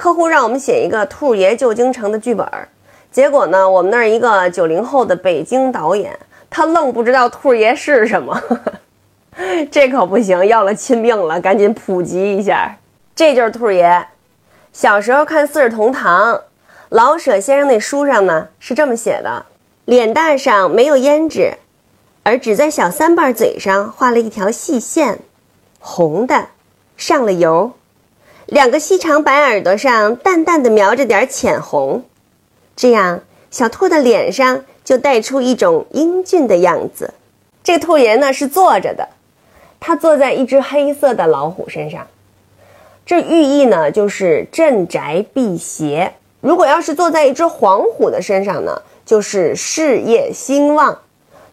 客户让我们写一个兔爷旧京城的剧本，结果呢，我们那儿一个九零后的北京导演，他愣不知道兔爷是什么，这可不行，要了亲命了，赶紧普及一下。这就是兔爷。小时候看《四世同堂》，老舍先生那书上呢是这么写的：脸蛋上没有胭脂，而只在小三瓣嘴上画了一条细线，红的，上了油。两个细长白耳朵上淡淡的描着点浅红，这样小兔的脸上就带出一种英俊的样子。这兔爷呢是坐着的，他坐在一只黑色的老虎身上，这寓意呢就是镇宅辟邪。如果要是坐在一只黄虎的身上呢，就是事业兴旺。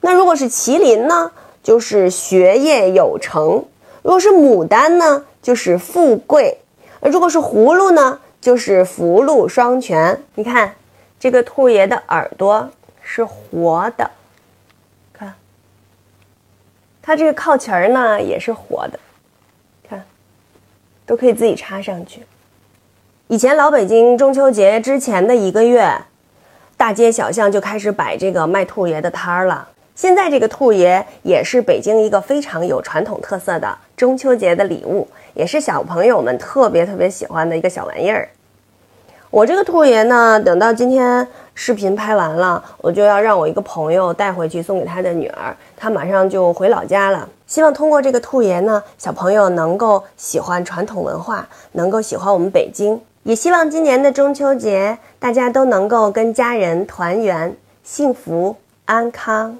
那如果是麒麟呢，就是学业有成；如果是牡丹呢，就是富贵。如果是葫芦呢，就是福禄双全。你看，这个兔爷的耳朵是活的，看，它这个靠旗儿呢也是活的，看，都可以自己插上去。以前老北京中秋节之前的一个月，大街小巷就开始摆这个卖兔爷的摊儿了。现在这个兔爷也是北京一个非常有传统特色的中秋节的礼物，也是小朋友们特别特别喜欢的一个小玩意儿。我这个兔爷呢，等到今天视频拍完了，我就要让我一个朋友带回去送给他的女儿，他马上就回老家了。希望通过这个兔爷呢，小朋友能够喜欢传统文化，能够喜欢我们北京。也希望今年的中秋节，大家都能够跟家人团圆，幸福安康。